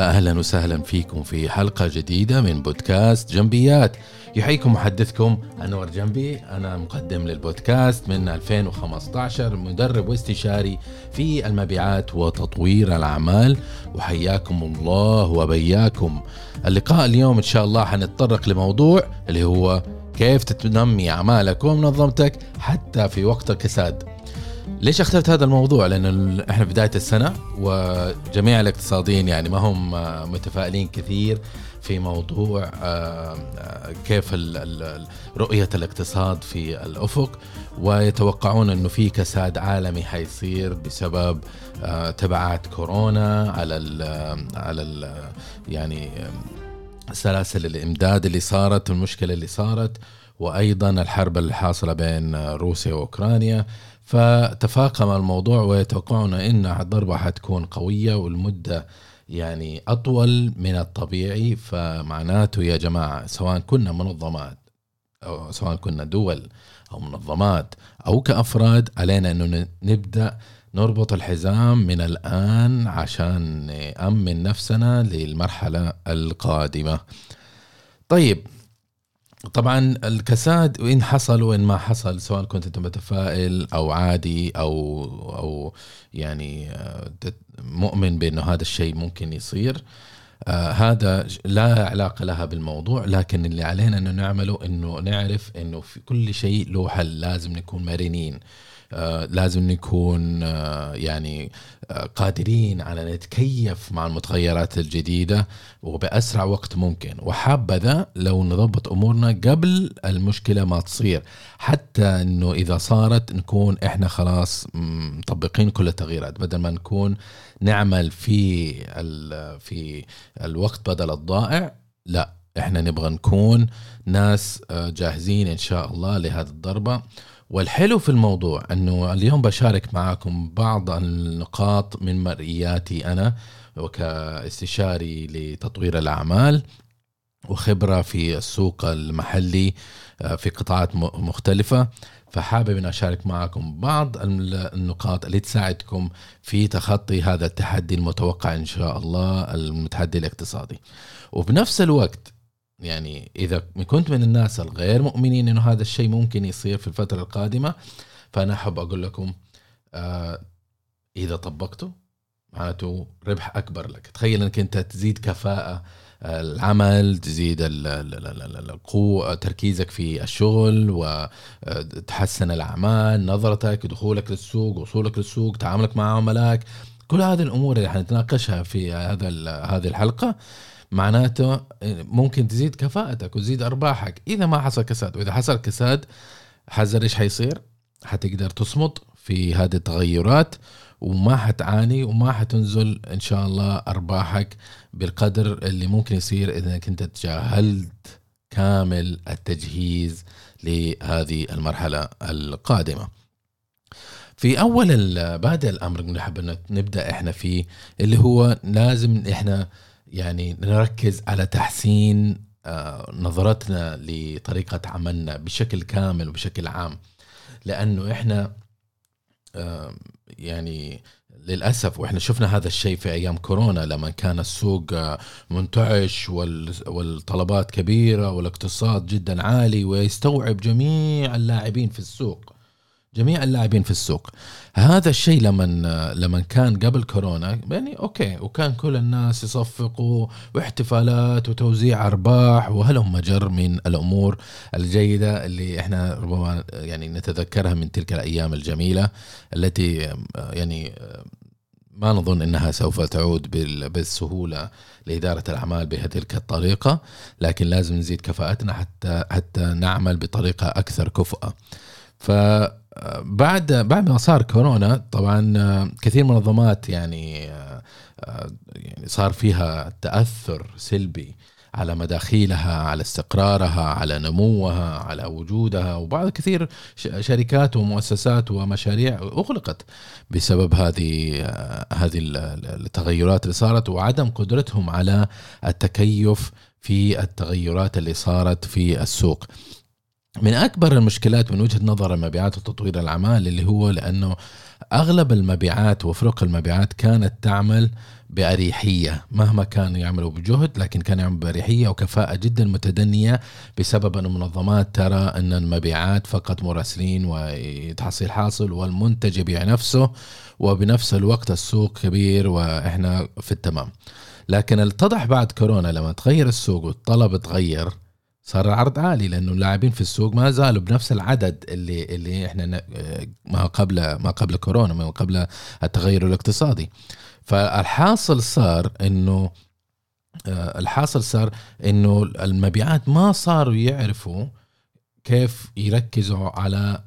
أهلا وسهلا فيكم في حلقة جديدة من بودكاست جنبيات. يحييكم محدثكم أنور جنبي. أنا مقدم للبودكاست من 2015 مدرب واستشاري في المبيعات وتطوير الأعمال. وحياكم الله وبياكم. اللقاء اليوم إن شاء الله حنتطرق لموضوع اللي هو كيف تنمي اعمالك ومنظمتك حتى في وقت الكساد ليش اخترت هذا الموضوع؟ لأن إحنا في بداية السنة وجميع الاقتصاديين يعني ما هم متفائلين كثير في موضوع آه، آه، كيف رؤية الاقتصاد في الأفق ويتوقعون أنه في كساد عالمي حيصير بسبب آه، تبعات كورونا على ال على ال يعني سلاسل الإمداد اللي صارت والمشكلة اللي صارت وأيضا الحرب الحاصلة بين روسيا وأوكرانيا فتفاقم الموضوع ويتوقعون إن الضربة حتكون قوية والمدة يعني أطول من الطبيعي فمعناته يا جماعة سواء كنا منظمات أو سواء كنا دول أو منظمات أو كأفراد علينا انه نبدأ نربط الحزام من الآن عشان نأمن نفسنا للمرحلة القادمة. طيب طبعا الكساد وين حصل وين ما حصل سواء كنت أنت متفائل أو عادي أو أو يعني آه، مؤمن بانه هذا الشيء ممكن يصير آه هذا لا علاقة لها بالموضوع لكن اللي علينا انه نعمله إنه نعرف إنه في كل شيء له حل لازم نكون مرنين. لازم نكون آه، يعني آه، قادرين على نتكيف مع المتغيرات الجديدة وبأسرع وقت ممكن. وحابذا لو نضبط أمورنا قبل المشكلة ما تصير. حتى أنه إذا صارت نكون إحنا خلاص مطبقين كل التغييرات. بدل ما نكون نعمل في في الوقت بدل الضائع لا إحنا نبغى نكون ناس جاهزين إن شاء الله لهذه الضربة. والحلو في الموضوع أنه اليوم بشارك معكم بعض النقاط من مرئياتي أنا وكاستشاري لتطوير الأعمال وخبرة في السوق المحلي آه، في قطاعات مختلفة. فحابب أن أشارك معكم بعض النقاط اللي تساعدكم في تخطي هذا التحدي المتوقع إن شاء الله التحدي الاقتصادي. وبنفس الوقت يعني إذا كنت من الناس الغير مؤمنين إنه هذا الشيء ممكن يصير في الفترة القادمة فأنا أحب أقول لكم آه إذا طبقته معناته ربح أكبر لك. تخيل إنك أنت تزيد كفاءة آه، العمل تزيد القوة تركيزك في الشغل وتحسن الأعمال نظرتك دخولك للسوق وصولك للسوق تعاملك مع عملائك كل هذه الأمور اللي حنتناقشها في هذا هذه الحلقة. معناته ممكن تزيد كفاءتك وتزيد أرباحك إذا ما حصل كساد وإذا حصل كساد حذر إيش حيصير حتقدر تصمد في هذه التغيرات وما حتعاني وما حتنزل إن شاء الله أرباحك بالقدر اللي ممكن يصير إذا كنت تجاهلت كامل التجهيز لهذه المرحلة القادمة. في أول بادئ الأمر اللي حابين نبدأ إحنا فيه اللي هو لازم إحنا يعني نركز على تحسين آه، نظرتنا لطريقة عملنا بشكل كامل وبشكل عام. لأنه إحنا آه، يعني للأسف وإحنا شفنا هذا الشيء في أيام كورونا لما كان السوق آه، منتعش والطلبات كبيرة والاقتصاد جدا عالي ويستوعب جميع اللاعبين في السوق. جميع اللاعبين في السوق. هذا الشيء لما لما كان قبل كورونا يعني أوكي وكان كل الناس يصفقوا واحتفالات وتوزيع أرباح وهلم جر من الأمور الجيدة اللي إحنا ربما يعني نتذكرها من تلك الأيام الجميلة التي يعني ما نظن إنها سوف تعود بالسهولة لإدارة الأعمال بتلك الطريقة لكن لازم نزيد كفاءتنا حتى حتى نعمل بطريقة أكثر كفؤة. ف بعد بعد ما صار كورونا طبعا كثير منظمات يعني يعني صار فيها تأثر سلبي على مداخيلها على استقرارها على نموها على وجودها وبعض كثير شركات ومؤسسات ومشاريع أغلقت بسبب هذه هذه التغيرات اللي صارت وعدم قدرتهم على التكيف في التغيرات اللي صارت في السوق. من أكبر المشكلات من وجهة نظر المبيعات وتطوير الأعمال اللي هو لأنه أغلب المبيعات وفرق المبيعات كانت تعمل بأريحية. مهما كانوا يعملوا بجهد لكن كانوا يعملوا بأريحية وكفاءة جدا متدنية بسبب أن المنظمات ترى أن المبيعات فقط مراسلين وتحصيل حاصل والمنتج يبيع نفسه وبنفس الوقت السوق كبير وإحنا في التمام. لكن اتضح بعد كورونا لما تغير السوق والطلب تغير صار العرض عالي لأنه اللاعبين في السوق ما زالوا بنفس العدد اللي اللي إحنا ما قبل ما قبل كورونا ما قبل التغير الاقتصادي. فالحاصل صار إنه آه، الحاصل صار إنه المبيعات ما صاروا يعرفوا كيف يركزوا على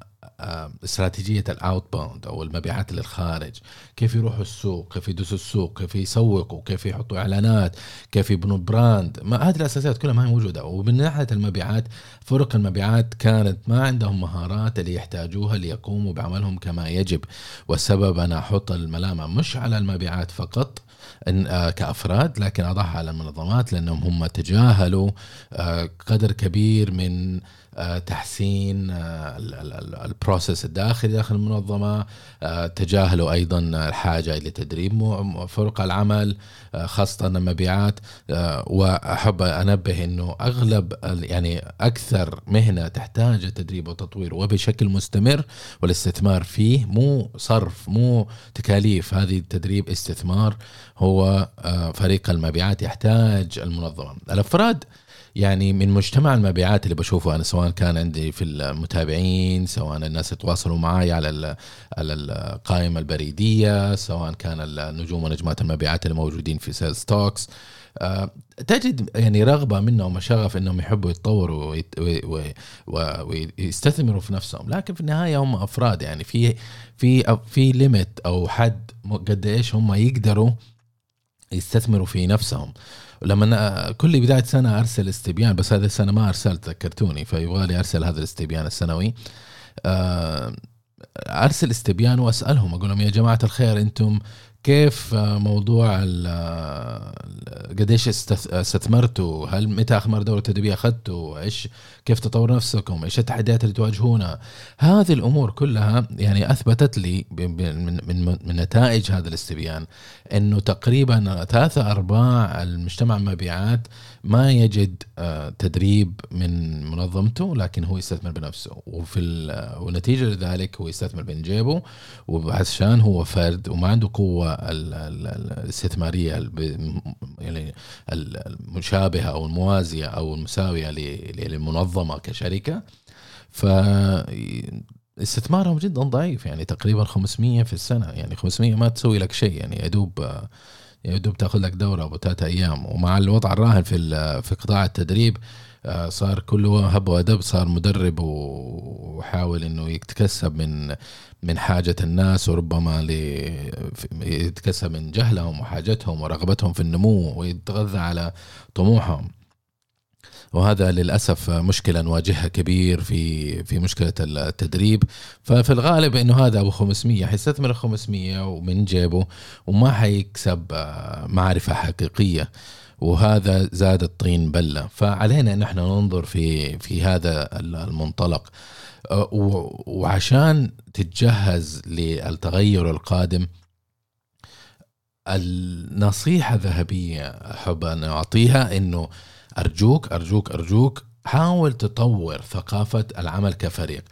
استراتيجية ال outbound أو المبيعات للخارج. كيف يروحوا السوق؟ كيف يدوسوا السوق؟ كيف يسوقوا؟ كيف يحطوا إعلانات؟ كيف يبنوا brand؟ ما هذه الأساسيات كلها ما هي موجودة. ومن ناحية المبيعات فرق المبيعات كانت ما عندهم مهارات اللي يحتاجوها ليقوموا بعملهم كما يجب. والسبب أنا أحط الملامه مش على المبيعات فقط إن آه، كأفراد لكن اضعها على المنظمات لأنهم هم تجاهلوا آه، قدر كبير من تحسين آه، البروسيس الداخلي داخل المنظمة آه، تجاهلوا أيضا الحاجة لتدريب فرق العمل خاصة المبيعات وأحب أنبه إنه أغلب يعني أكثر مهنة تحتاج تدريب وتطوير وبشكل مستمر والاستثمار فيه مو صرف مو تكاليف هذه التدريب استثمار هو فريق المبيعات يحتاج المنظمة. الأفراد يعني من مجتمع المبيعات اللي بشوفه أنا سواء كان عندي في المتابعين سواء الناس يتواصلوا معي على على القائمة البريدية سواء كان النجوم ونجمات المبيعات اللي موجودين في Sales Talks آه، تجد يعني رغبة منهم وشغف إنهم يحبوا يتطوروا ويستثمروا في نفسهم. لكن في النهاية هم أفراد يعني في في في ليميت أو حد قد إيش هم يقدروا يستثمروا في نفسهم. لما كل بداية سنة أرسل استبيان بس هذه السنة ما أرسلت ذكرتوني فيبغى لي أرسل هذا الاستبيان السنوي. آه، أرسل استبيان وأسألهم أقول لهم يا جماعة الخير أنتم كيف موضوع قديش استثمرتوا؟ هل متى اخر دورة تدريبيه أخذتوا؟ إيش كيف تطور نفسكم؟ إيش التحديات اللي تواجهونها هذه الأمور كلها يعني أثبتت لي من, من, من نتائج هذا الاستبيان إنه تقريبا ثلاثة أرباع المجتمع المبيعات ما يجد تدريب من منظمته لكن هو يستثمر بنفسه. وفي ونتيجة لذلك هو يستثمر من جيبه وعشان هو فرد وما عنده قوة الاستثمارية يعني المشابهة أو الموازية أو المساوية للمنظمة كشركة. ف استثمارهم جدا ضعيف يعني تقريبا 500 في السنة يعني 500 ما تسوي لك شيء يعني يدوب يدوب تاخذ لك دورة أبو ثلاثة أيام. ومع الوضع الراهن في في قطاع التدريب آه، صار كله هب ودب صار مدرب وحاول إنه يتكسب من من حاجة الناس وربما يتكسب من جهلهم وحاجتهم ورغبتهم في النمو ويتغذى على طموحهم. وهذا للأسف مشكلة نواجهها كبير في في مشكلة التدريب. ففي الغالب إنه هذا أبو 500 حيستثمر 500 ومن جيبه وما حيكسب معرفة حقيقية. وهذا زاد الطين بلة. فعلينا إن إحنا ننظر في في هذا المنطلق. وعشان تتجهز للتغير القادم النصيحة ذهبية أحب أن أعطيها أنه أرجوك أرجوك أرجوك حاول تطور ثقافة العمل كفريق.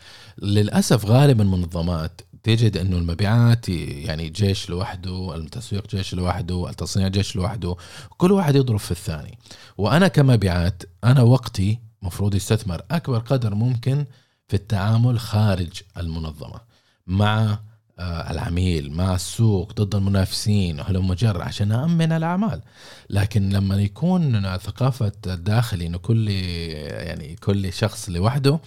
للأسف غالبا المنظمات تجد إنه المبيعات يعني جيش لوحده التسويق جيش لوحده التصنيع جيش لوحده كل واحد يضرب في الثاني. وأنا كمبيعات أنا وقتي مفروض يستثمر أكبر قدر ممكن في التعامل خارج المنظمة مع العميل مع السوق ضد المنافسين وهلم جر عشان نأمن الأعمال. لكن لما يكون ثقافة الداخلي إنه كل يعني كل شخص لوحده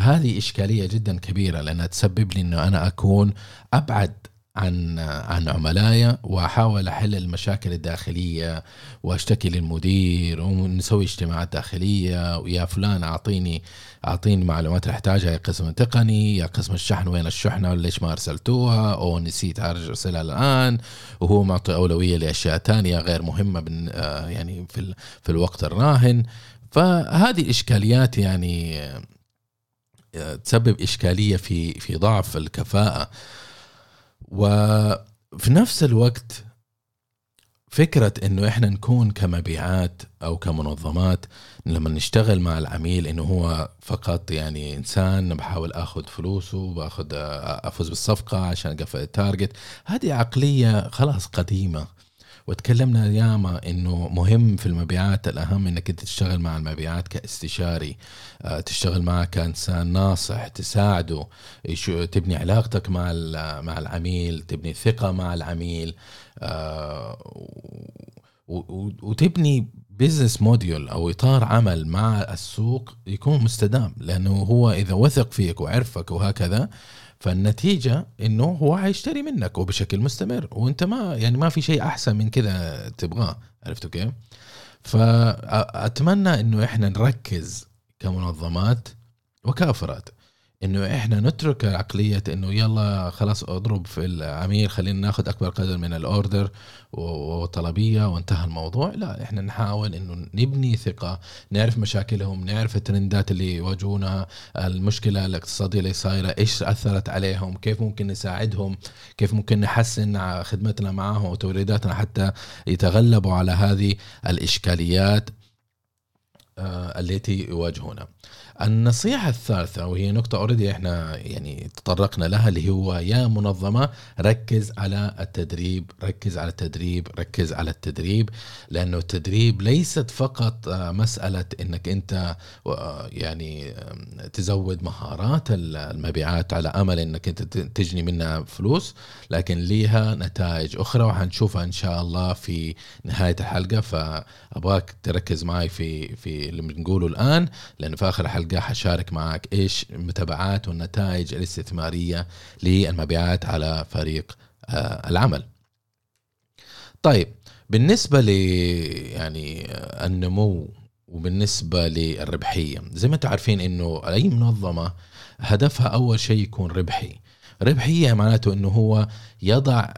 هذه إشكالية جدا كبيرة لأنها تسبب لي إنه أنا أكون أبعد عن عن عملائي وأحاول أحل المشاكل الداخلية وأشتكي للمدير ونسوي اجتماعات داخلية ويا فلان أعطيني أعطيني معلومات أحتاجها يا قسم التقني يا قسم الشحن وين الشحنة ليش ما أرسلتوها أو نسيت أرسلها الآن وهو معطي أولوية لأشياء ثانية غير مهمة آه، يعني في في الوقت الراهن. فهذه الإشكاليات يعني آه، تسبب إشكالية في في ضعف الكفاءة. وفي نفس الوقت فكرة إنه إحنا نكون كمبيعات أو كمنظمات لما نشتغل مع العميل إنه هو فقط يعني إنسان بحاول آخذ فلوسه بآخذ أفوز بالصفقة عشان أقفل التارجت. هذه عقلية خلاص قديمة. وتكلمنا ياما إنه مهم في المبيعات الأهم إنك أنت تشتغل مع المبيعات كاستشاري. آه، تشتغل معه كإنسان ناصح تساعده تبني علاقتك مع مع العميل تبني ثقة مع العميل. آه، وتبني business model أو إطار عمل مع السوق يكون مستدام لأنه هو إذا وثق فيك وعرفك وهكذا فالنتيجة إنه هو حيشتري منك وبشكل مستمر وأنت ما يعني ما في شيء أحسن من كذا تبغاه عرفتوا كيف؟ فأتمنى إنه إحنا نركز كمنظمات وكأفراد إنه إحنا نترك عقلية إنه يلا خلاص اضرب في العميل خلينا ناخذ أكبر قدر من الاوردر وطلبيه وانتهى الموضوع. لا إحنا نحاول إنه نبني ثقة نعرف مشاكلهم نعرف الترندات اللي يواجهونها المشكلة الاقتصادية اللي صايرة إيش أثرت عليهم كيف ممكن نساعدهم كيف ممكن نحسن خدمتنا معهم وتوريداتنا حتى يتغلبوا على هذه الإشكاليات آه، التي يواجهونها النصيحة الثالثة وهي نقطة اوريدي إحنا يعني تطرقنا لها اللي هو يا منظمة ركز على التدريب ركز على التدريب ركز على التدريب لأنه التدريب ليست فقط آه، مسألة إنك أنت آه، يعني تزود مهارات المبيعات على أمل إنك أنت تجني منها فلوس لكن ليها نتائج أخرى وحنشوفها إن شاء الله في نهاية الحلقة. فأبغاك تركز معي في في اللي بنقوله الآن لأنه في آخر الحلقة الحلقة حشارك معك إيش المتابعات والنتائج الاستثمارية للمبيعات على فريق آه، العمل. طيب بالنسبة ل يعني النمو وبالنسبة للربحية زي ما أنتم عارفين إنه أي منظمة هدفها أول شيء يكون ربحي. ربحية معناته إنه هو يضع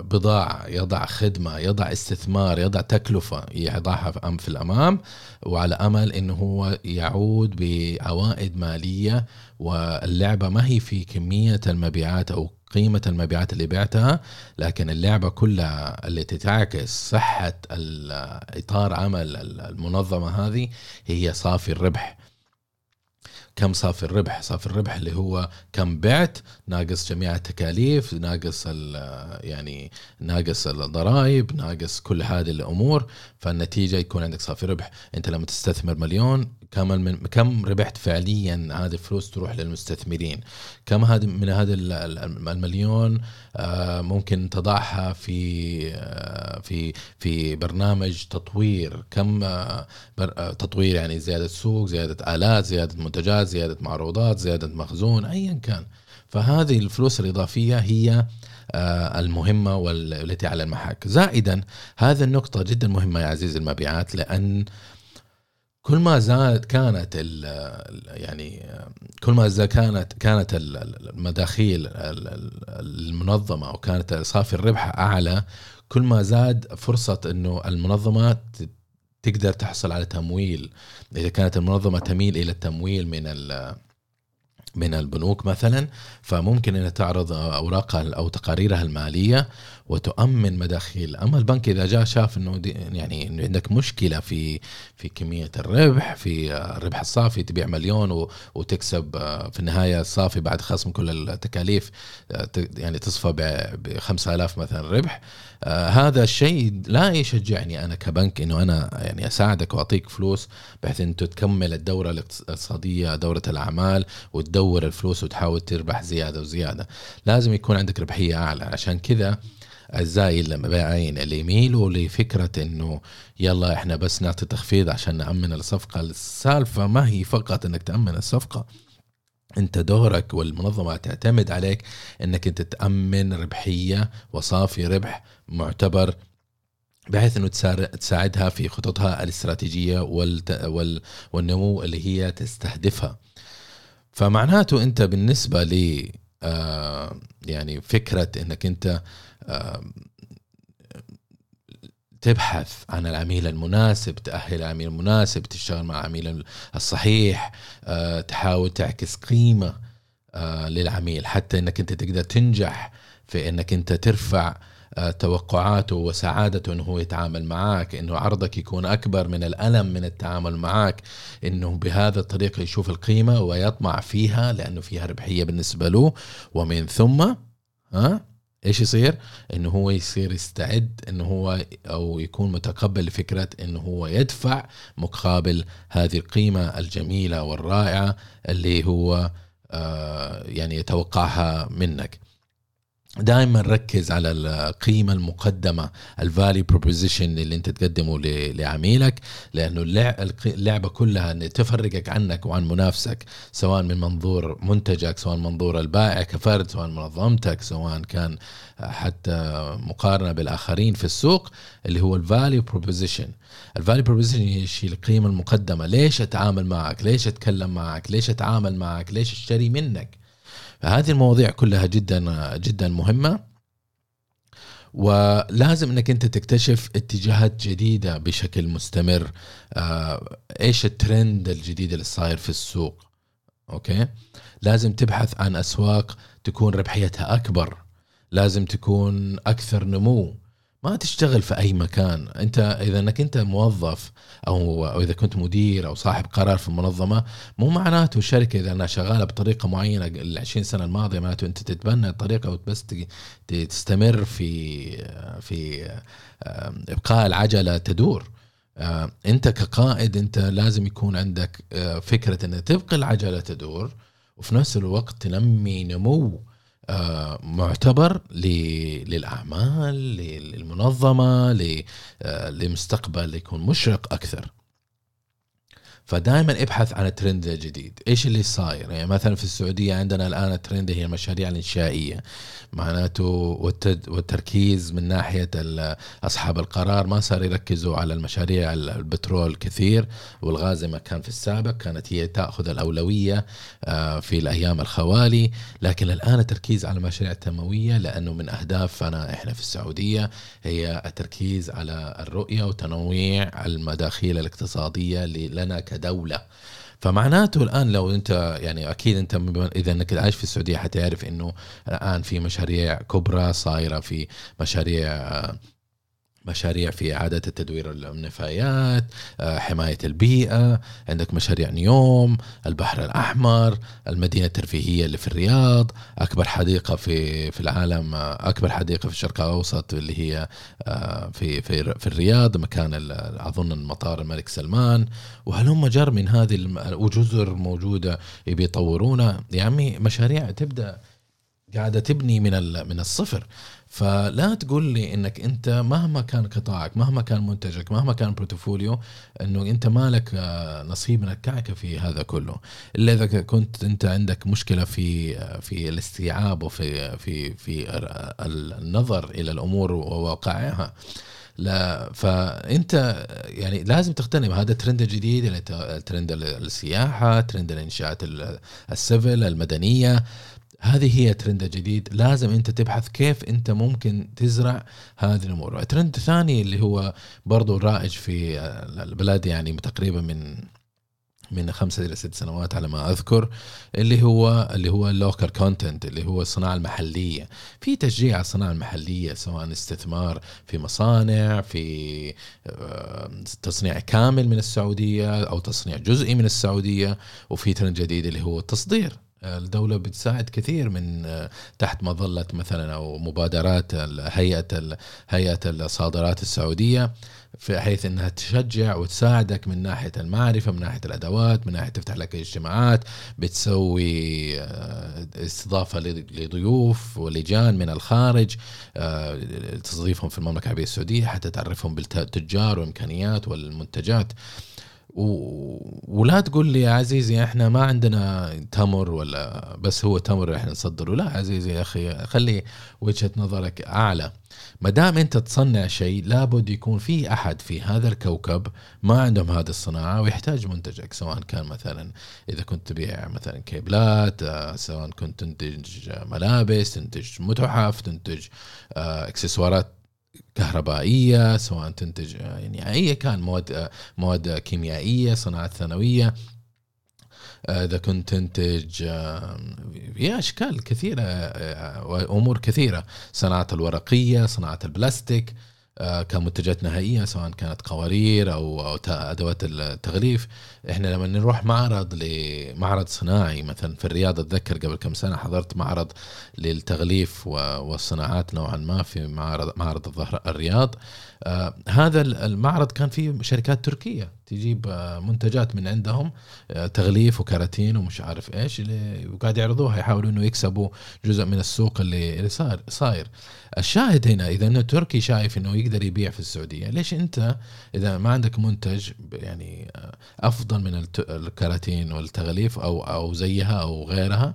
بضاعة يضع خدمة يضع استثمار يضع تكلفة يضعها في الأمام وعلى أمل أنه هو يعود بعوائد مالية واللعبة ما هي في كمية المبيعات أو قيمة المبيعات اللي بعتها لكن اللعبة كلها اللي تعكس صحة إطار عمل المنظمة هذه هي صافي الربح. كم صافي الربح؟ صافي الربح اللي هو كم بعت ناقص جميع التكاليف ناقص يعني ناقص الضرائب ناقص كل هذه الأمور فالنتيجة يكون عندك صافي ربح. أنت لما تستثمر مليون كم من كم ربحت فعليا هذه الفلوس تروح للمستثمرين؟ كم هذه من هذا المليون آه، ممكن تضعها في آه، في في برنامج تطوير. كم آه، تطوير يعني زيادة سوق زيادة آلات زيادة منتجات زيادة معروضات زيادة مخزون ايا كان. فهذه الفلوس الإضافية هي المهمة والتي على المحك. زائدا هذه النقطة جدا مهمة يا عزيزي المبيعات لأن كل ما زادت كانت يعني كل ما كانت كانت المداخيل المنظمة أو كانت صافي الربح أعلى كل ما زاد فرصة إنه المنظمة تقدر تحصل على تمويل. إذا كانت المنظمة تميل إلى التمويل من من البنوك مثلا فممكن إنها تعرض أوراقها أو تقاريرها المالية. وتؤمن مداخيل. أما البنك إذا جاء شاف إنه يعني إنه عندك مشكلة في في كمية الربح في الربح الصافي تبيع مليون وتكسب آه، في النهاية الصافي بعد خصم كل التكاليف آه، يعني تصفى ب 5000 مثلا ربح. آه هذا الشيء لا يشجعني أنا كبنك إنه أنا يعني أساعدك وأعطيك فلوس بحيث أنت تكمل الدورة الاقتصادية دورة الأعمال وتدور الفلوس وتحاول تربح زيادة وزيادة. لازم يكون عندك ربحية أعلى. عشان كذا اعزائي المبيعين اللي يميلوا لفكره إنه يلا إحنا بس نعطي تخفيض عشان نأمن الصفقة. السالفة ما هي فقط إنك تأمن الصفقة. أنت دورك والمنظمة تعتمد عليك إنك أنت تأمن ربحية وصافي ربح معتبر بحيث إنه تساعدها في خططها الاستراتيجية والنمو اللي هي تستهدفها. فمعناته أنت بالنسبة ل آه، يعني فكرة إنك أنت تبحث عن العميل المناسب تأهل العميل المناسب تشتغل مع العميل الصحيح آه، تحاول تعكس قيمة آه، للعميل. حتى إنك أنت تقدر تنجح في إنك أنت ترفع آه، توقعاته وسعادته إنه هو يتعامل معك إنه عرضك يكون أكبر من الألم من التعامل معك إنه بهذا الطريقة يشوف القيمة ويطمع فيها لأنه فيها ربحية بالنسبة له. ومن ثم ها؟ إيش يصير؟ إنه هو يصير يستعد إنه هو أو يكون متقبل لفكرة إنه هو يدفع مقابل هذه القيمة الجميلة والرائعة اللي هو آه يعني يتوقعها منك. دائما ركز على القيمة المقدمة الفالي بروبوزيشن اللي انت تقدمه لعميلك لأنه اللعبة كلها إن تفرقك عنك وعن منافسك سواء من منظور منتجك سواء من منظور البائع كفرد سواء منظمتك سواء كان حتى مقارنة بالآخرين في السوق اللي هو ال value proposition ال value proposition هي القيمة المقدمة. ليش أتعامل معك؟ ليش أتكلم معك؟ ليش أتعامل معك؟ ليش أشتري منك؟ فهذه المواضيع كلها جدا جدا مهمة. ولازم إنك أنت تكتشف اتجاهات جديدة بشكل مستمر. آه، إيش الترند الجديد اللي صاير في السوق؟ أوكي؟ لازم تبحث عن أسواق تكون ربحيتها أكبر. لازم تكون أكثر نمو. ما تشتغل في أي مكان. أنت إذا إنك أنت موظف أو إذا كنت مدير أو صاحب قرار في المنظمة مو معناته الشركة إذا أنها شغالة بطريقة معينة ال 20 سنة الماضية معناته أنت تتبنى الطريقة وبس تستمر في في إبقاء العجلة تدور. أنت كقائد أنت لازم يكون عندك فكرة إن تبقي العجلة تدور وفي نفس الوقت تنمي نمو معتبر للأعمال للمنظمة لمستقبل يكون مشرق أكثر. فدائما ابحث عن الترند الجديد إيش اللي صاير؟ يعني مثلا في السعودية عندنا الآن الترند هي المشاريع الإنشائية. معناته والتركيز من ناحية أصحاب القرار ما صار يركزوا على المشاريع البترول كثير والغاز ما كان في السابق كانت هي تأخذ الأولوية آه، في الأيام الخوالي. لكن الآن التركيز على المشاريع التنموية لأنه من أهدافنا إحنا في السعودية هي التركيز على الرؤية وتنويع المداخيل الاقتصادية لنا كدوله فمعناته الآن لو أنت يعني أكيد أنت إذا أنك عايش في السعودية حتعرف إنه الآن في مشاريع كبرى صايرة في مشاريع مشاريع في إعادة التدوير النفايات آه، حماية البيئة عندك مشاريع نيوم البحر الأحمر المدينة الترفيهية اللي في الرياض أكبر حديقة في في العالم آه، أكبر حديقة في الشرق الأوسط اللي هي آه، في في في الرياض مكان أظن المطار الملك سلمان. وهلم جر من هذه وجزر موجودة بيطورونها يعني مشاريع تبدأ قاعدة تبني من من الصفر. فلا تقول لي إنك أنت مهما كان قطاعك مهما كان منتجك مهما كان بروتوفوليو إنه أنت مالك آه، نصيب من الكعكه في هذا كله. إلا إذا كنت أنت عندك مشكلة في آه، في الاستيعاب وفي في في النظر إلى الأمور وواقعها. لا فأنت يعني لازم تقتنع بهذا الترند الجديد ترند السياحة ترند الإنشاءات ال civil المدنية. هذه هي ترند جديد. لازم أنت تبحث كيف أنت ممكن تزرع هذه الأمور. ترند ثاني اللي هو برضو رائج في البلاد يعني تقريبا من من خمسة إلى ست سنوات على ما أذكر اللي هو اللي هو ال local content اللي هو الصناعة المحلية. في تشجيع على الصناعة المحلية سواء استثمار في مصانع في آه، تصنيع كامل من السعودية أو تصنيع جزئي من السعودية وفي ترند جديد اللي هو التصدير. الدولة بتساعد كثير من تحت مظلة مثلا أو مبادرات هيئة هيئة الصادرات السعودية في حيث إنها تشجع وتساعدك من ناحية المعرفة من ناحية الأدوات من ناحية تفتح لك اجتماعات بتسوي آه، استضافة لضيوف ولجان من الخارج آه، تستضيفهم في المملكة العربية السعودية حتى تعرفهم بالتجار والإمكانيات والمنتجات. ولا تقول لي يا عزيزي إحنا ما عندنا تمر ولا بس هو تمر إحنا نصدره. لا عزيزي يا أخي خلي وجهة نظرك أعلى. ما دام أنت تصنع شيء لابد يكون في أحد في هذا الكوكب ما عندهم هذه الصناعة ويحتاج منتجك سواء كان مثلا إذا كنت تبيع مثلا كيبلات آه، سواء كنت تنتج ملابس تنتج متحف تنتج آه، إكسسوارات كهربائية سواء تنتج يعني أي كان مواد مواد كيميائية صناعات ثانوية آه، إذا كنت تنتج في أشكال كثيرة وامور كثيرة. صناعة الورقية صناعة البلاستيك كمنتجات نهائية سواء كانت قوارير أو أدوات التغليف. إحنا لما نروح معرض لمعرض صناعي مثلا في الرياض أتذكر قبل كم سنة حضرت معرض للتغليف والصناعات نوعا ما في معرض معرض الظهر الرياض. آه هذا المعرض كان فيه شركات تركية تجيب آه منتجات من عندهم آه تغليف وكراتين ومش عارف إيش وقاعد يعرضوها يحاولوا إنه يكسبوا جزء من السوق اللي اللي صار صاير. الشاهد هنا إذا إنه تركي شايف إنه يقدر يبيع في السعودية ليش أنت إذا ما عندك منتج يعني آه، أفضل من الكراتين والتغليف أو أو زيها أو غيرها.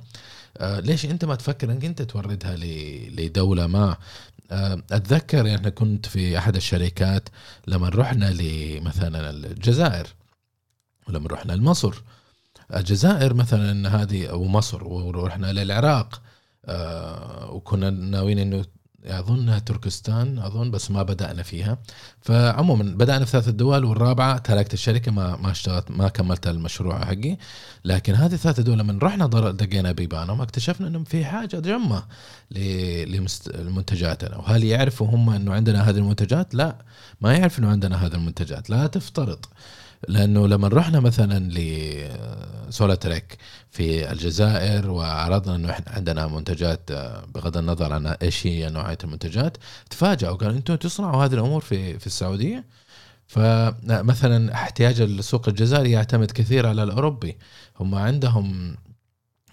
آه، ليش أنت ما تفكر إنك أنت توردها لدولة ما؟ آه، أتذكر يعني كنت في أحد الشركات لما رحنا لمثلا الجزائر ولما رحنا لمصر. الجزائر مثلا هذه أو مصر ورحنا للعراق. آه، وكنا ناويين إنه اظنها تركستان أظن بس ما بدأنا فيها. فعموما بدأنا في ثلاث دول والرابعة تركت الشركة ما ما اشتغلت ما كملت المشروع حقي. لكن هذه الثلاث دول لما رحنا دقينا بيبانهم اكتشفنا انه في حاجة جمة لمنتجاتنا. وهل يعرفوا هم إنه عندنا هذه المنتجات؟ لا. ما يعرف إنه عندنا هذه المنتجات. لا تفترض. لأنه لما رحنا مثلا لسولاتريك في الجزائر وعرضنا إنه إحنا عندنا منتجات آه، بغض النظر عن إيش هي نوعية المنتجات تفاجئوا قالوا أنتم تصنعوا هذه الأمور في في السعودية؟ فمثلا احتياج السوق الجزائري يعتمد كثير على الأوروبي. هم عندهم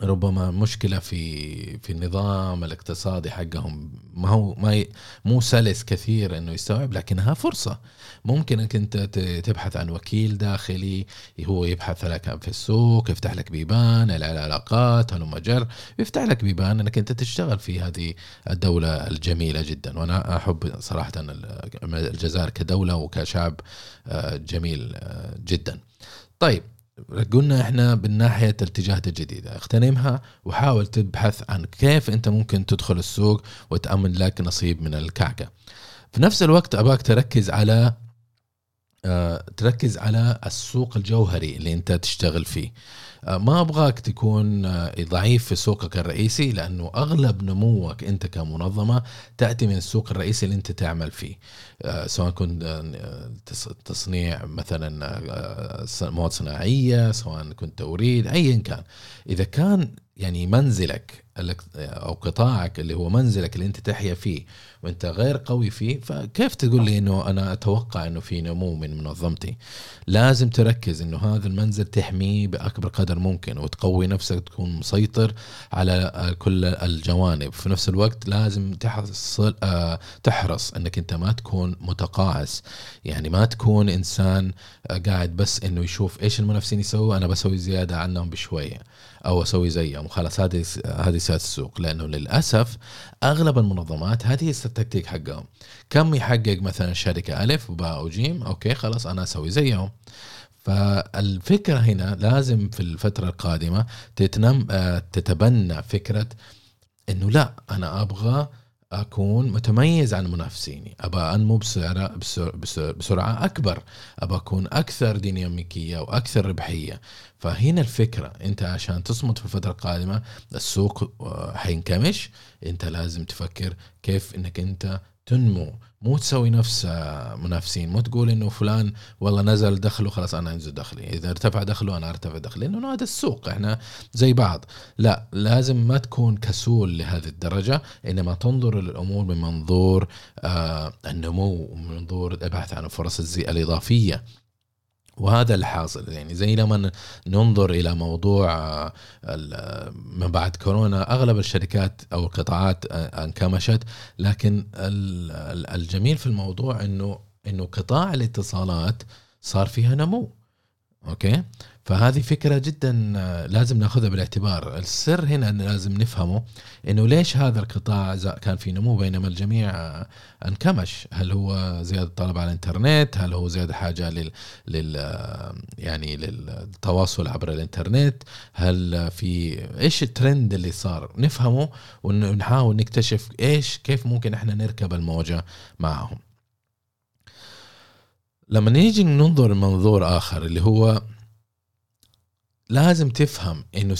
ربما مشكلة في في النظام الاقتصادي حقهم. ما هو ما مو سلس كثير إنه يستوعب لكنها فرصة. ممكن إنك أنت تبحث عن وكيل داخلي هو يبحث لك في السوق يفتح لك بيبان العلاقات هلم جر يفتح لك بيبان إنك أنت تشتغل في هذه الدولة الجميلة جدا. وأنا أحب صراحة الجزائر كدولة وكشعب آه، جميل آه، جدا. طيب قلنا إحنا بالناحية الاتجاهات الجديدة. اغتنمها وحاول تبحث عن كيف أنت ممكن تدخل السوق وتأمن لك نصيب من الكعكة. في نفس الوقت أباك تركز على تركز على السوق الجوهري اللي انت تشتغل فيه. آه، ما أبغاك تكون آه، ضعيف في سوقك الرئيسي لأنه أغلب نموك أنت كمنظمة تأتي من السوق الرئيسي اللي انت تعمل فيه. سواء كنت تصنيع مثلا مواد صناعية سواء كنت توريد ايا كان. إذا كان يعني منزلك أو قطاعك اللي هو منزلك اللي أنت تحيا فيه وأنت غير قوي فيه فكيف تقول لي إنه أنا أتوقع إنه في نمو من منظمتي؟ لازم تركز إنه هذا المنزل تحميه بأكبر قدر ممكن وتقوي نفسك تكون مسيطر على كل الجوانب. في نفس الوقت لازم تحرص آه، تحرص إنك أنت ما تكون متقاعس. يعني ما تكون إنسان قاعد بس إنه يشوف إيش المنافسين يسووا أنا بسوي زيادة عنهم بشوية أو أسوي زيهم. وخلاص هذه هذه سياسه السوق لأنه للأسف أغلب المنظمات هذه التكتيك حقهم. كم يحقق مثلا شركة ألف وباء وجيم أوكي خلاص أنا أسوي زيهم. فالفكرة هنا لازم في الفترة القادمة تتنم آه، تتبنى فكرة إنه لا أنا أبغى أكون متميز عن منافسيني. ابى انمو بسرعة بسرعة أكبر. ابى أكون أكثر ديناميكية وأكثر ربحية. فهنا الفكرة. أنت عشان تصمد في الفترة القادمة السوق آه، حينكمش. أنت لازم تفكر كيف إنك أنت تنمو. مو تسوي نفس آه، منافسين. مو تقول إنه فلان والله نزل دخله خلاص أنا أنزل دخلي. إذا ارتفع دخله أنا ارتفع دخلي. لأنه هذا السوق. إحنا زي بعض. لا لازم ما تكون كسول لهذه الدرجة. إنما تنظر للأمور من منظور آه النمو ومن منظور عن الفرص الإضافية. وهذا اللي حاصل يعني زي لما ننظر إلى موضوع آه، من بعد كورونا أغلب الشركات أو القطاعات آه، أنكمشت. لكن الجميل في الموضوع إنه إنه قطاع الاتصالات صار فيها نمو. أوكي؟ فهذه فكرة جدا آه، لازم ناخذها بالاعتبار. السر هنا لازم نفهمه إنه ليش هذا القطاع كان في نمو بينما الجميع آه، انكمش. هل هو زيادة الطلب على الإنترنت؟ هل هو زيادة حاجة لل, لل آه، يعني للتواصل عبر الإنترنت؟ هل في إيش الترند اللي صار؟ نفهمه ونحاول نكتشف إيش كيف ممكن إحنا نركب الموجة معهم. لما نيجي ننظر منظور آخر اللي هو لازم تفهم إنه 60%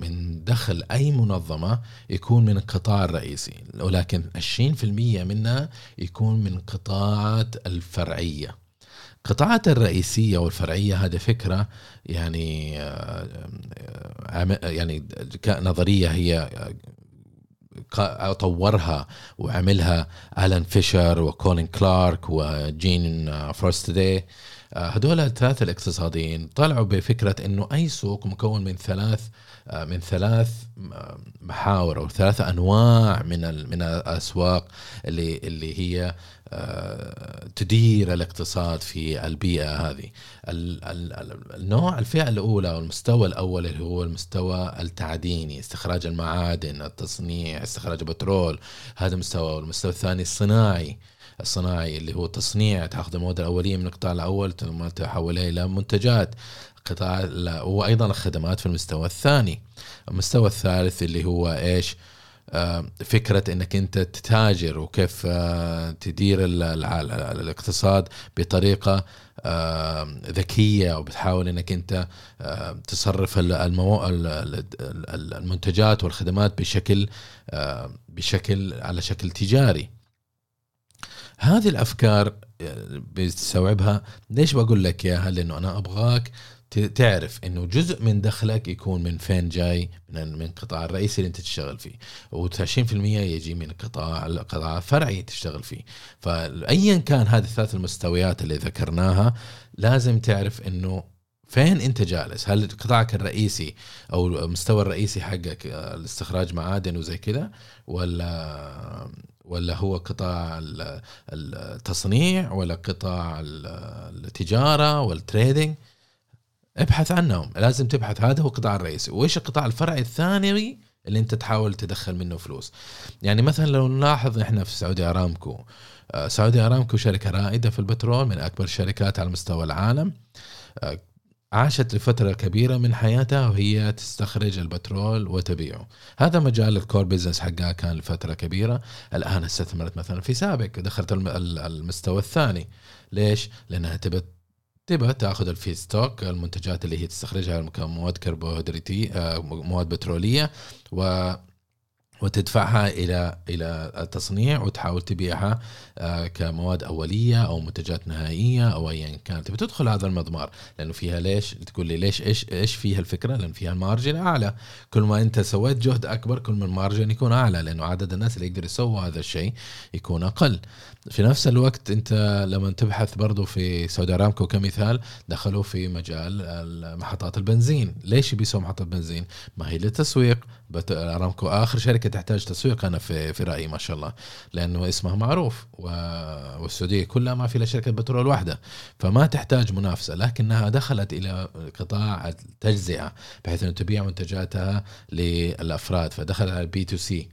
من دخل أي منظمة يكون من القطاع الرئيسي ولكن 20% منها يكون من القطاعات الفرعية. القطاعات الرئيسية والفرعية هذه فكرة يعني آه، آه، يعني نظريه هي طورها وعملها آلان فيشر وكولين كلارك وجين فورستدي هدول الثلاثة الاقتصاديين طلعوا بفكرة إنه أي سوق مكون من ثلاث آه، من ثلاث آه، محاور أو ثلاث أنواع من من الأسواق اللي اللي هي آه، تدير الاقتصاد في البيئة هذه. النوع الفئة الأولى أو المستوى الأول اللي هو المستوى التعديني استخراج المعادن التصنيع استخراج البترول هذا مستوى والمستوى الثاني الصناعي. الصناعي اللي هو تصنيع تاخذ المواد الأولية من القطاع الأول ثم تحولها إلى منتجات قطاع وأيضا الخدمات في المستوى الثاني. المستوى الثالث اللي هو إيش؟ آه، فكرة إنك أنت تتاجر وكيف آه، تدير الاقتصاد بطريقة آه، ذكية وبتحاول إنك أنت تصرف المنتجات والخدمات بشكل بشكل على شكل تجاري. هذه الأفكار بتستوعبها ليش بقول لك إياها؟ لأنه أنا أبغاك تعرف إنه جزء من دخلك يكون من فين جاي من من القطاع الرئيسي اللي أنت تشتغل فيه. و20% يجي من القطاع القطاع الفرعي تشتغل فيه. فايا كان هذه الثلاث المستويات اللي ذكرناها لازم تعرف إنه فين أنت جالس؟ هل قطاعك الرئيسي أو المستوى الرئيسي حقك الاستخراج معادن وزي كذا ولا ولا هو قطاع التصنيع ولا قطاع التجارة والتريدنج ابحث عنهم. لازم تبحث. هذا هو القطاع الرئيسي. وإيش القطاع الفرعي الثانوي اللي أنت تحاول تدخل منه فلوس؟ يعني مثلا لو نلاحظ إحنا في سعودي أرامكو آه، سعودي أرامكو شركة رائدة في البترول من أكبر الشركات على مستوى العالم. آه، عاشت لفترة كبيرة من حياتها وهي تستخرج البترول وتبيعه. هذا مجال ال core business حقها كان لفترة كبيرة. الآن استثمرت مثلا في سابك دخلت المستوى الثاني. ليش؟ لأنها تبى تبى تأخذ ال feedstock المنتجات اللي هي تستخرجها كمواد كربوهيدراتي آه، مواد بترولية و وتدفعها إلى إلى التصنيع وتحاول تبيعها آه، كمواد أولية أو منتجات نهائية أو ايا كانت. بتدخل هذا المضمار لأنه فيها ليش؟ تقول لي ليش إيش إيش فيها الفكرة؟ لأن فيها ال margin أعلى. كل ما أنت سويت جهد أكبر كل ما ال margin يكون أعلى لأنه عدد الناس اللي يقدر يسووا هذا الشيء يكون أقل. في نفس الوقت أنت لما تبحث برضو في سعودي أرامكو كمثال دخلوا في مجال محطات البنزين. ليش بيسووا محطات بنزين ما هي للتسويق أرامكو. آخر شركة تحتاج تسويق أنا في في رأيي ما شاء الله. لأنه اسمها معروف والسعودية كلها ما في إلا شركة بترول واحدة. فما تحتاج منافسة لكنها دخلت إلى قطاع التجزئة بحيث إنه تبيع منتجاتها للأفراد. فدخلت على ال B2C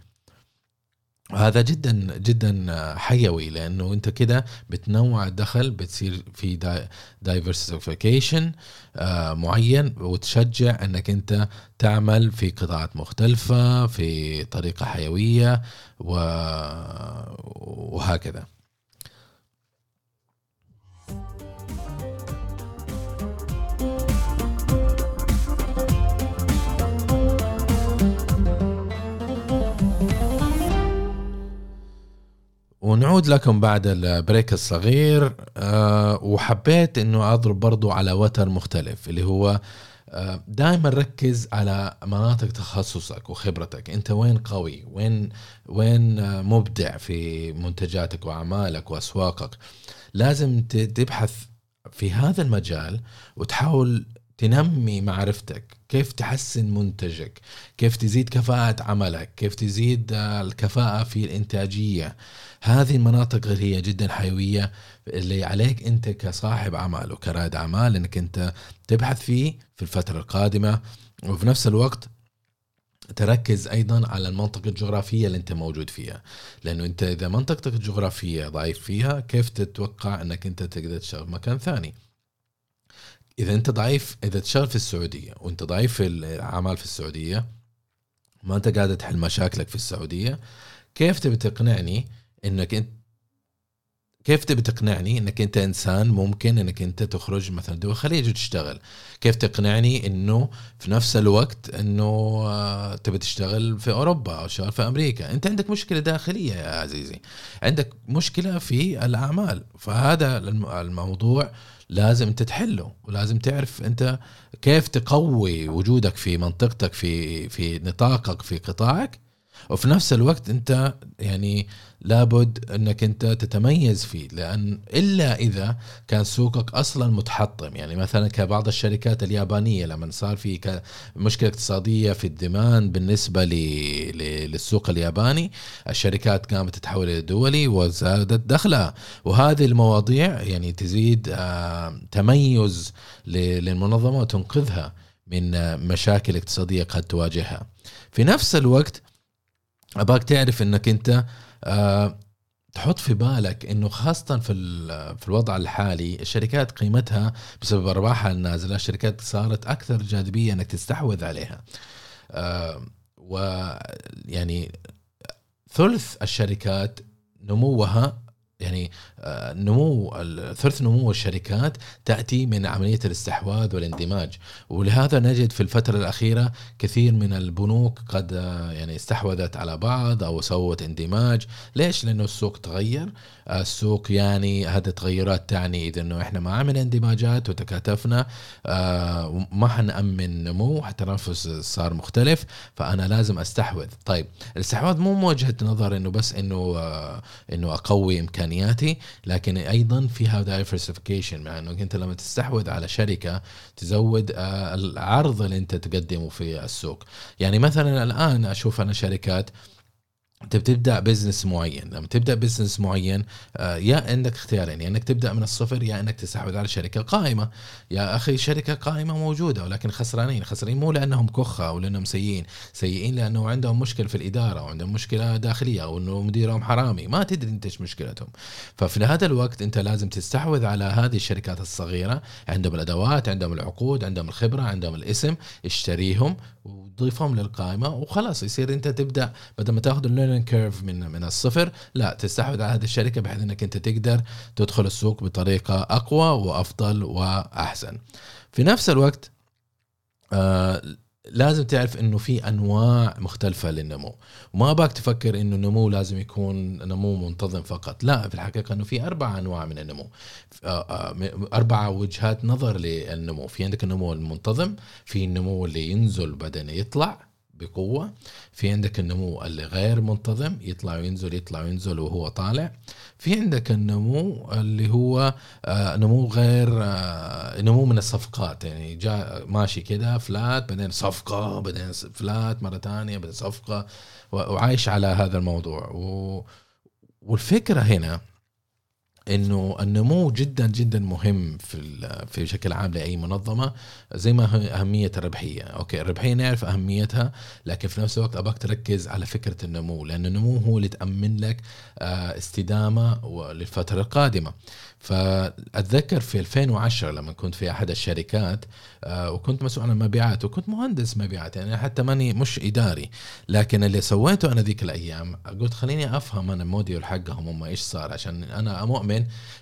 هذا جدا جدا حيوي لأنه أنت كده بتنوع الدخل بتصير في diversification آه، معين وتشجع إنك أنت تعمل في قطاعات مختلفة في طريقة حيوية وهكذا. ونعود لكم بعد البريك الصغير أه وحبيت إنه أضرب برضو على وتر مختلف اللي هو أه دائما ركز على مناطق تخصصك وخبرتك. أنت وين قوي؟ وين وين مبدع في منتجاتك وأعمالك وأسواقك؟ لازم تبحث في هذا المجال وتحاول تنمي معرفتك كيف تحسن منتجك كيف تزيد كفاءة عملك كيف تزيد الكفاءة في الإنتاجية. هذه المناطق اللي هي جدا حيوية اللي عليك أنت كصاحب عمل وكرائد أعمال أنك أنت تبحث فيه في الفترة القادمة. وفي نفس الوقت تركز أيضا على المنطقة الجغرافية اللي أنت موجود فيها. لأنه أنت إذا منطقتك الجغرافية ضعيف فيها كيف تتوقع إنك أنت تقدر تشتغل مكان ثاني؟ إذا أنت ضعيف إذا تشتغل في السعودية وأنت ضعيف في الأعمال في السعودية ما أنت قاعد تحل مشاكلك في السعودية كيف تبي تقنعني إنك انت كيف تبي تقنعني إنك أنت إنسان ممكن إنك أنت تخرج مثلا دول الخليج وتشتغل؟ كيف تقنعني إنه في نفس الوقت إنه آه، تبي تشتغل في أوروبا أو تشتغل في أمريكا؟ أنت عندك مشكلة داخلية يا عزيزي. عندك مشكلة في الأعمال. فهذا الموضوع لازم انت تحله ولازم تعرف انت كيف تقوي وجودك في منطقتك في في نطاقك في قطاعك. وفي نفس الوقت انت يعني لابد انك انت تتميز فيه لأن إلا إذا كان سوقك أصلا متحطم. يعني مثلا كبعض الشركات اليابانية لما صار في مشكلة اقتصادية في الديمان بالنسبة للسوق الياباني الشركات قامت تتحول إلى دولي وزادت دخلها. وهذه المواضيع يعني تزيد آه، تميز للمنظمة وتنقذها من مشاكل اقتصادية قد تواجهها. في نفس الوقت أباك تعرف إنك أنت آه، تحط في بالك إنه خاصة في في الوضع الحالي الشركات قيمتها بسبب أرباحها النازلة الشركات صارت أكثر جاذبية إنك تستحوذ عليها. آه، ويعني ثلث الشركات نموها يعني آه، نمو ثلث نمو الشركات تأتي من عملية الاستحواذ والاندماج. ولهذا نجد في الفترة الأخيرة كثير من البنوك قد آه، يعني استحوذت على بعض أو سوت اندماج. ليش؟ لأنه السوق تغير. السوق يعني هذه التغيرات تعني إذا إنه إحنا ما عملنا اندماجات وتكاتفنا آه، ما حنأمن نمو التنافس صار مختلف فأنا لازم أستحوذ. طيب الاستحواذ مو من وجهه نظر إنه بس إنه إنه أقوي إمكانياتي لكن أيضا فيها diversification مع إنه أنت لما تستحوذ على شركة تزود آه، العرض اللي أنت تقدمه في السوق. يعني مثلا الآن أشوف أنا شركات انت بتبدأ business معين. لما تبدأ business معين آه، يا عندك اختيارين يا انك تبدأ من الصفر يا انك تستحوذ على شركه قائمه يا أخي شركة قائمة موجودة ولكن خسرانين. خسرانين مو لأنهم كخة أو لأنهم سيئين. سيئين لأنه عندهم مشكلة في الإدارة أو عندهم مشكلة داخلية أو إنه مديرهم حرامي. ما تدري أنت إيش مشكلتهم. ففي هذا الوقت أنت لازم تستحوذ على هذه الشركات الصغيرة. عندهم الأدوات عندهم العقود عندهم الخبرة عندهم الاسم. اشتريهم وضيفهم للقائمة وخلاص يصير أنت تبدأ بدل ما تاخذ ال learning curve من من الصفر لا تستحوذ على هذه الشركة بحيث أنك أنت تقدر تدخل السوق بطريقة أقوى وأفضل وأحسن. في نفس الوقت آه لازم تعرف إنه في أنواع مختلفة للنمو. وما باك تفكر إنه النمو لازم يكون نمو منتظم فقط. لا في الحقيقة إنه في أربع أنواع من النمو. آه، آه، أربع وجهات نظر للنمو. في عندك النمو المنتظم في النمو اللي ينزل بعدين يطلع بقوة. في عندك النمو اللي غير منتظم يطلع وينزل يطلع وينزل وهو طالع. في عندك النمو اللي هو آه، نمو غير آه، نمو من الصفقات يعني جاء ماشي كده فلات بعدين صفقة بعدين فلات مرة ثانية بعدين صفقة وعايش على هذا الموضوع. والفكرة هنا إنه النمو جدا جدا مهم في في بشكل عام لأي منظمة زي ما اهميه الربحية، أوكي الربحية نعرف أهميتها لكن في نفس الوقت أبغاك تركز على فكرة النمو لأن النمو هو اللي تأمن لك آه، استدامة للفتره القادمه. فأتذكر في 2010 لما كنت في أحد الشركات آه، وكنت مسؤول عن المبيعات وكنت مهندس مبيعات يعني حتى ماني مش إداري لكن اللي سويته أنا ذيك الأيام قلت خليني أفهم أنا الموديول حقهم هم إيش صار عشان أنا مؤمن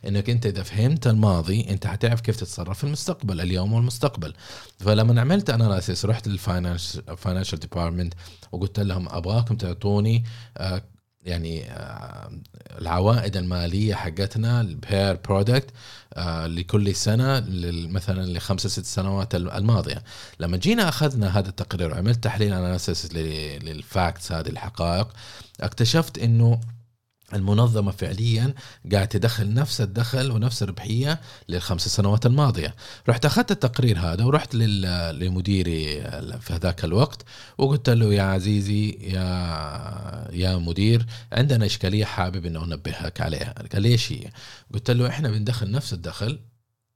إنك أنت إذا فهمت الماضي أنت حتعرف كيف تتصرف في المستقبل اليوم والمستقبل. فلما عملت analysis رحت لل financial department وقلت لهم أبغاكم تعطوني آه، يعني آه، العوائد المالية حقتنا ال per product آه، لكل سنة مثلا لخمس ست سنوات الماضية. لما جينا أخذنا هذا التقرير وعملت تحليل analysis لل facts هذه الحقائق اكتشفت إنه المنظمة فعليا قاعد تدخل نفس الدخل ونفس الربحية للخمس سنوات الماضية. رحت أخذت التقرير هذا ورحت لمديري في هذاك الوقت وقلت له يا عزيزي يا يا مدير عندنا إشكالية حابب أنه أنبهك عليها. قال لي إيش هي؟ قلت له إحنا بندخل نفس الدخل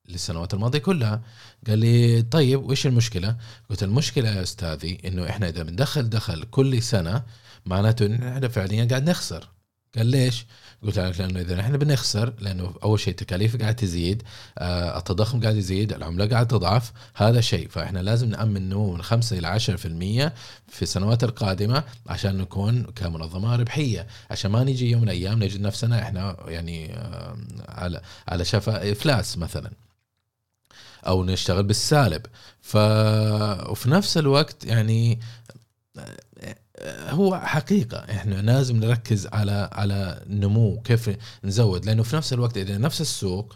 للسنوات الماضية كلها. قال لي طيب وإيش المشكلة؟ قلت المشكلة يا أستاذي إنه إحنا إذا بندخل دخل كل سنة معناته إن إحنا فعليا قاعد نخسر. قال ليش؟ قلت لك لأنه إذا إحنا بنخسر لأنه أول شيء التكاليف قاعد تزيد آه التضخم قاعد يزيد العملة قاعد تضعف هذا شيء. فإحنا لازم نأمن نمو من 5 إلى 10% في السنوات القادمة عشان نكون كمنظمة ربحية. عشان ما نيجي يوم من الأيام نجد نفسنا إحنا يعني آه على على شفا إفلاس مثلا. أو نشتغل بالسالب. ف وفي نفس الوقت يعني هو حقيقة إحنا لازم نركز على على نمو كيف نزود لأنه في نفس الوقت إذا نفس السوق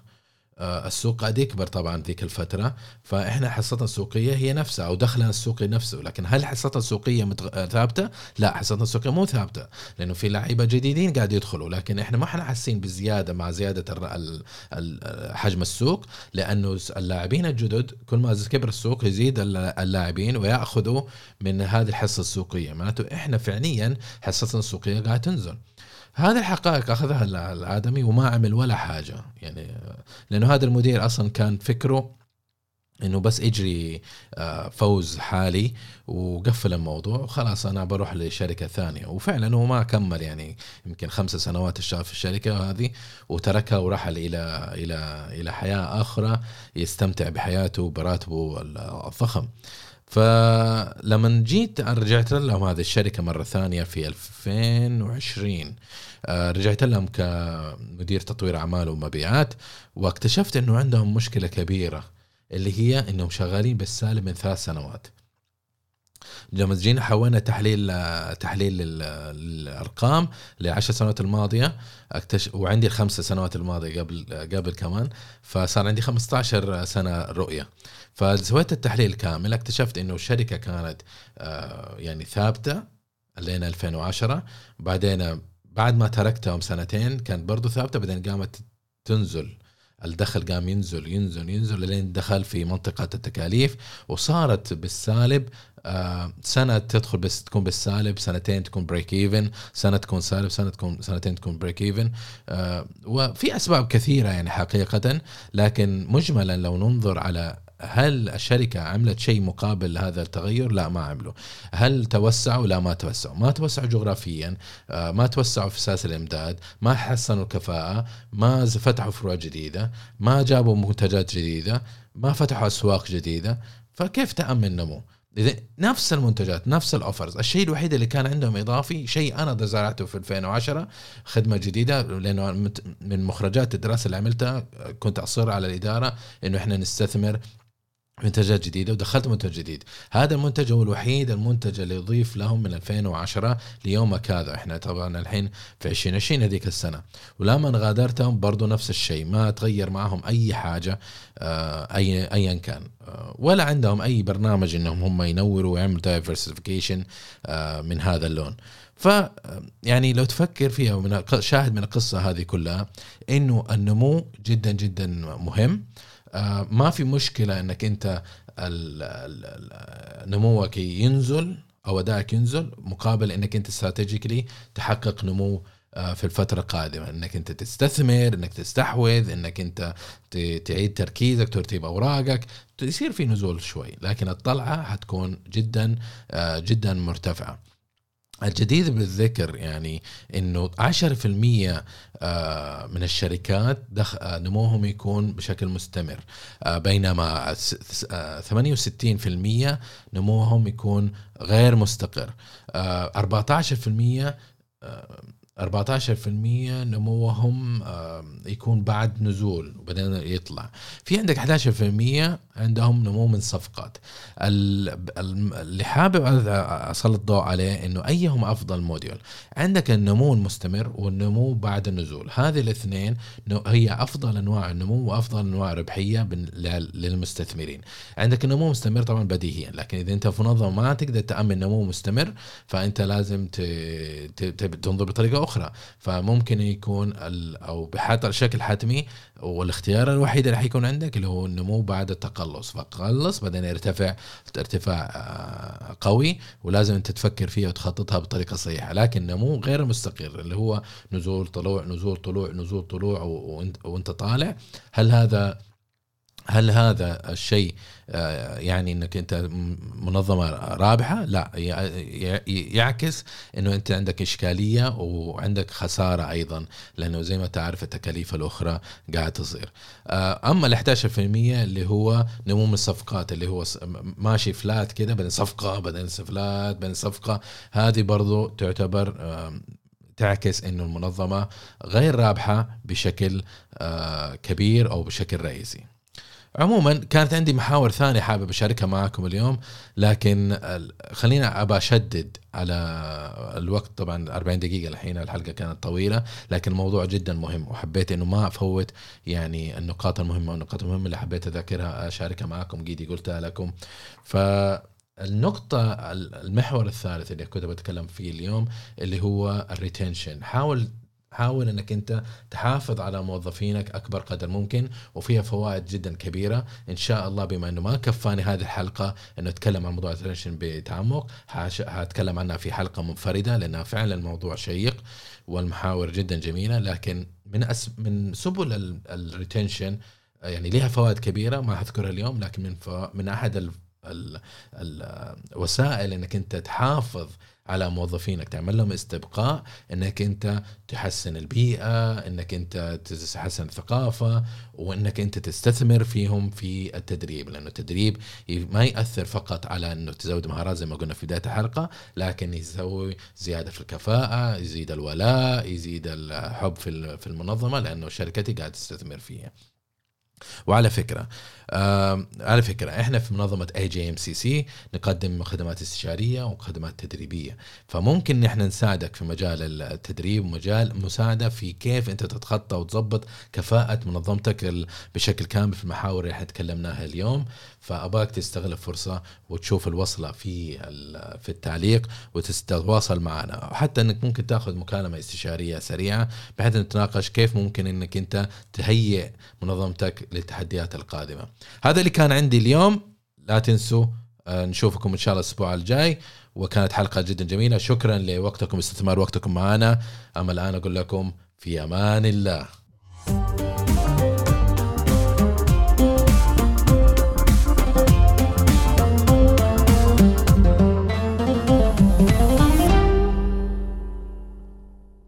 السوق قاعد يكبر طبعا ذيك الفترة فإحنا حصتنا السوقية هي نفسها أو دخلنا السوقي نفسه لكن هل حصتنا السوقية متغ... ثابتة؟ لا حصتنا السوقية مو ثابتة لأنه في لعيبة جديدين قاعد يدخلوا لكن إحنا ما إحنا حاسين بزيادة مع زيادة ال... ال... حجم السوق لأنه اللاعبين الجدد كل ما كبر السوق يزيد اللاعبين ويأخذوا من هذه الحصة السوقية معناته إحنا فعليا حصتنا السوقية قاعد تنزل هذه الحقائق أخذها الآدمي وما عمل ولا حاجة. يعني لأنه هذا المدير أصلا كان فكره إنه بس إجري آه، فوز حالي وقفل الموضوع وخلاص أنا بروح لشركة ثانية. وفعلا هو ما كمل يعني يمكن خمس سنوات اشتغل في الشركة هذه وتركها ورحل إلى إلى إلى حياة أخرى يستمتع بحياته براتبه الضخم. فلما جيت رجعت لهم هذه الشركة مرة ثانية في 2020 آه، رجعت لهم كمدير تطوير أعمال ومبيعات واكتشفت إنه عندهم مشكلة كبيرة اللي هي إنهم شغالين بالسالب من ثلاث سنوات. لما جينا حولنا تحليل تحليل الارقام للعشر سنوات الماضية. اكتشف وعندي الخمس سنوات الماضية قبل قبل كمان. فصار عندي 15 سنة رؤية. فسويت التحليل كامل. اكتشفت إنه الشركة كانت آه، يعني ثابتة لين 2010 بعدين بعد ما تركتهم سنتين كانت برضو ثابتة. بعدين قامت تنزل الدخل قام ينزل ينزل ينزل لين دخل في منطقة التكاليف وصارت بالسالب آه، سنة تدخل بس تكون بالسالب سنتين تكون break even سنة تكون سالب سنة تكون سنتين تكون break even آه، وفي أسباب كثيرة يعني حقيقة لكن مجملا لو ننظر على هل الشركة عملت شيء مقابل هذا التغير؟ لا ما عملوا. هل توسعوا؟ لا ما توسعوا. ما توسعوا جغرافيا، آه، ما توسعوا في سلاسل الإمداد، ما حسنوا الكفاءة، ما فتحوا فروع جديدة، ما جابوا منتجات جديدة، ما فتحوا أسواق جديدة، فكيف تأمن نمو؟ إذا نفس المنتجات نفس الأوفرز الشيء الوحيد اللي كان عندهم إضافي شيء أنا زرعته في 2010 خدمة جديدة لأنه من مخرجات الدراسة اللي عملتها كنت أصر على الإدارة إنه إحنا نستثمر منتجات جديدة ودخلت منتج جديد. هذا المنتج هو الوحيد المنتج اللي يضيف لهم من 2010 ليومك هذا إحنا طبعا الحين في 2020 هذيك السنة. ولما غادرتهم برضو نفس الشيء. ما تغير معهم أي حاجة آه، أي ايا كان. آه، ولا عندهم أي برنامج إنهم هم ينوروا ويعملوا دايفرسيفيكيشن آه، من هذا اللون. ف يعني لو تفكر فيها من شاهد من القصة هذه كلها إنه النمو جدا جدا مهم. ما في مشكلة إنك أنت نموك ينزل أو أدائك ينزل مقابل إنك أنت استراتيجيكلي تحقق نمو آه، في الفترة القادمة. إنك أنت تستثمر إنك تستحوذ إنك أنت تعيد تركيزك ترتيب أوراقك يصير في نزول شوي. لكن الطلعة حتكون جدا آه، جدا مرتفعة. الجديد بالذكر يعني إنه 10% آه، من الشركات. آه، نموهم يكون بشكل مستمر آه، بينما 68% نموهم يكون غير مستقر 14% 14% نموهم يكون بعد نزول وبعدين يطلع. في عندك 11% عندهم نمو من صفقات. اللي حابب أسلط الضوء عليه إنه أيهم أفضل موديول. عندك النمو المستمر والنمو بعد النزول هذه الاثنين هي أفضل أنواع النمو وأفضل أنواع ربحية للمستثمرين. عندك النمو المستمر طبعا بديهيا لكن إذا أنت في منظمه ما تقدر تأمن نمو مستمر فأنت لازم تنظر بطريقة أخرى. فممكن يكون أو بحتى شكل حتمي والاختيار الوحيد اللي حيكون عندك اللي هو النمو بعد التقلص. فقلص بعدين يرتفع ارتفاع آه، قوي ولازم أنت تفكر فيها وتخططها بطريقة صحيحة. لكن نمو غير مستقر اللي هو نزول طلوع نزول طلوع نزول طلوع وانت طالع. هل هذا هل هذا الشيء آه، يعني إنك أنت منظمة رابحة؟ لا يعكس إنه أنت عندك إشكالية وعندك خسارة أيضا لأنه زي ما تعرف التكاليف الأخرى قاعد تصير. آه، أما ال 11% اللي هو نمو الصفقات اللي هو ماشي فلات كده بعدين صفقة بعدين فلات بعدين صفقة هذه برضو تعتبر تعكس إنه المنظمة غير رابحة بشكل آه، كبير أو بشكل رئيسي. عموما كانت عندي محاور ثانية حابب أشاركها معكم اليوم لكن خلينا أبى أشدد على الوقت. طبعا 40 دقيقة الحين الحلقة كانت طويلة لكن الموضوع جدا مهم وحبيت إنه ما أفوت يعني النقاط المهمة والنقاط المهمة اللي حبيت أذاكرها أشاركها معكم قيدي قلتها لكم. ف النقطة المحور الثالث اللي كنت بتكلم فيه اليوم اللي هو ال retention حاول حاول إنك أنت تحافظ على موظفينك أكبر قدر ممكن وفيها فوائد جدا كبيرة. إن شاء الله بما إنه ما كفاني هذه الحلقة إنه أتكلم عن موضوع ال retention بتعمق. هتكلم عنها في حلقة منفردة لأنها فعلا الموضوع شيق والمحاور جدا جميلة. لكن من أس من سبل ال retention يعني لها فوائد كبيرة ما أذكرها اليوم لكن من من أحد الوسائل إنك أنت تحافظ على موظفينك تعمل لهم استبقاء إنك أنت تحسن البيئة إنك أنت تحسن الثقافة وإنك أنت تستثمر فيهم في التدريب لأنه التدريب ما ياثر فقط على إنه تزود مهارات زي ما قلنا في بداية الحلقة لكن يسوي زيادة في الكفاءة يزيد الولاء يزيد الحب في المنظمة لأنه شركتي قاعدة تستثمر فيها. وعلى فكرة آه على فكرة إحنا في منظمة اي جي ام سي سي نقدم خدمات استشارية وخدمات تدريبية. فممكن نحن نساعدك في مجال التدريب ومجال مساعدة في كيف أنت تتخطى وتظبط كفاءة منظمتك بشكل كامل في المحاور اللي إحنا تكلمناها اليوم. فأباك تستغل الفرصة وتشوف الوصلة في في التعليق وتتواصل معنا. وحتى إنك ممكن تأخذ مكالمة استشارية سريعة بحيث نتناقش كيف ممكن إنك أنت تهيئ منظمتك للتحديات القادمة. هذا اللي كان عندي اليوم. لا تنسوا آه، نشوفكم إن شاء الله الأسبوع الجاي. وكانت حلقة جدا جميلة. شكرا لوقتكم استثمار وقتكم معنا. أما الآن أقول لكم في أمان الله.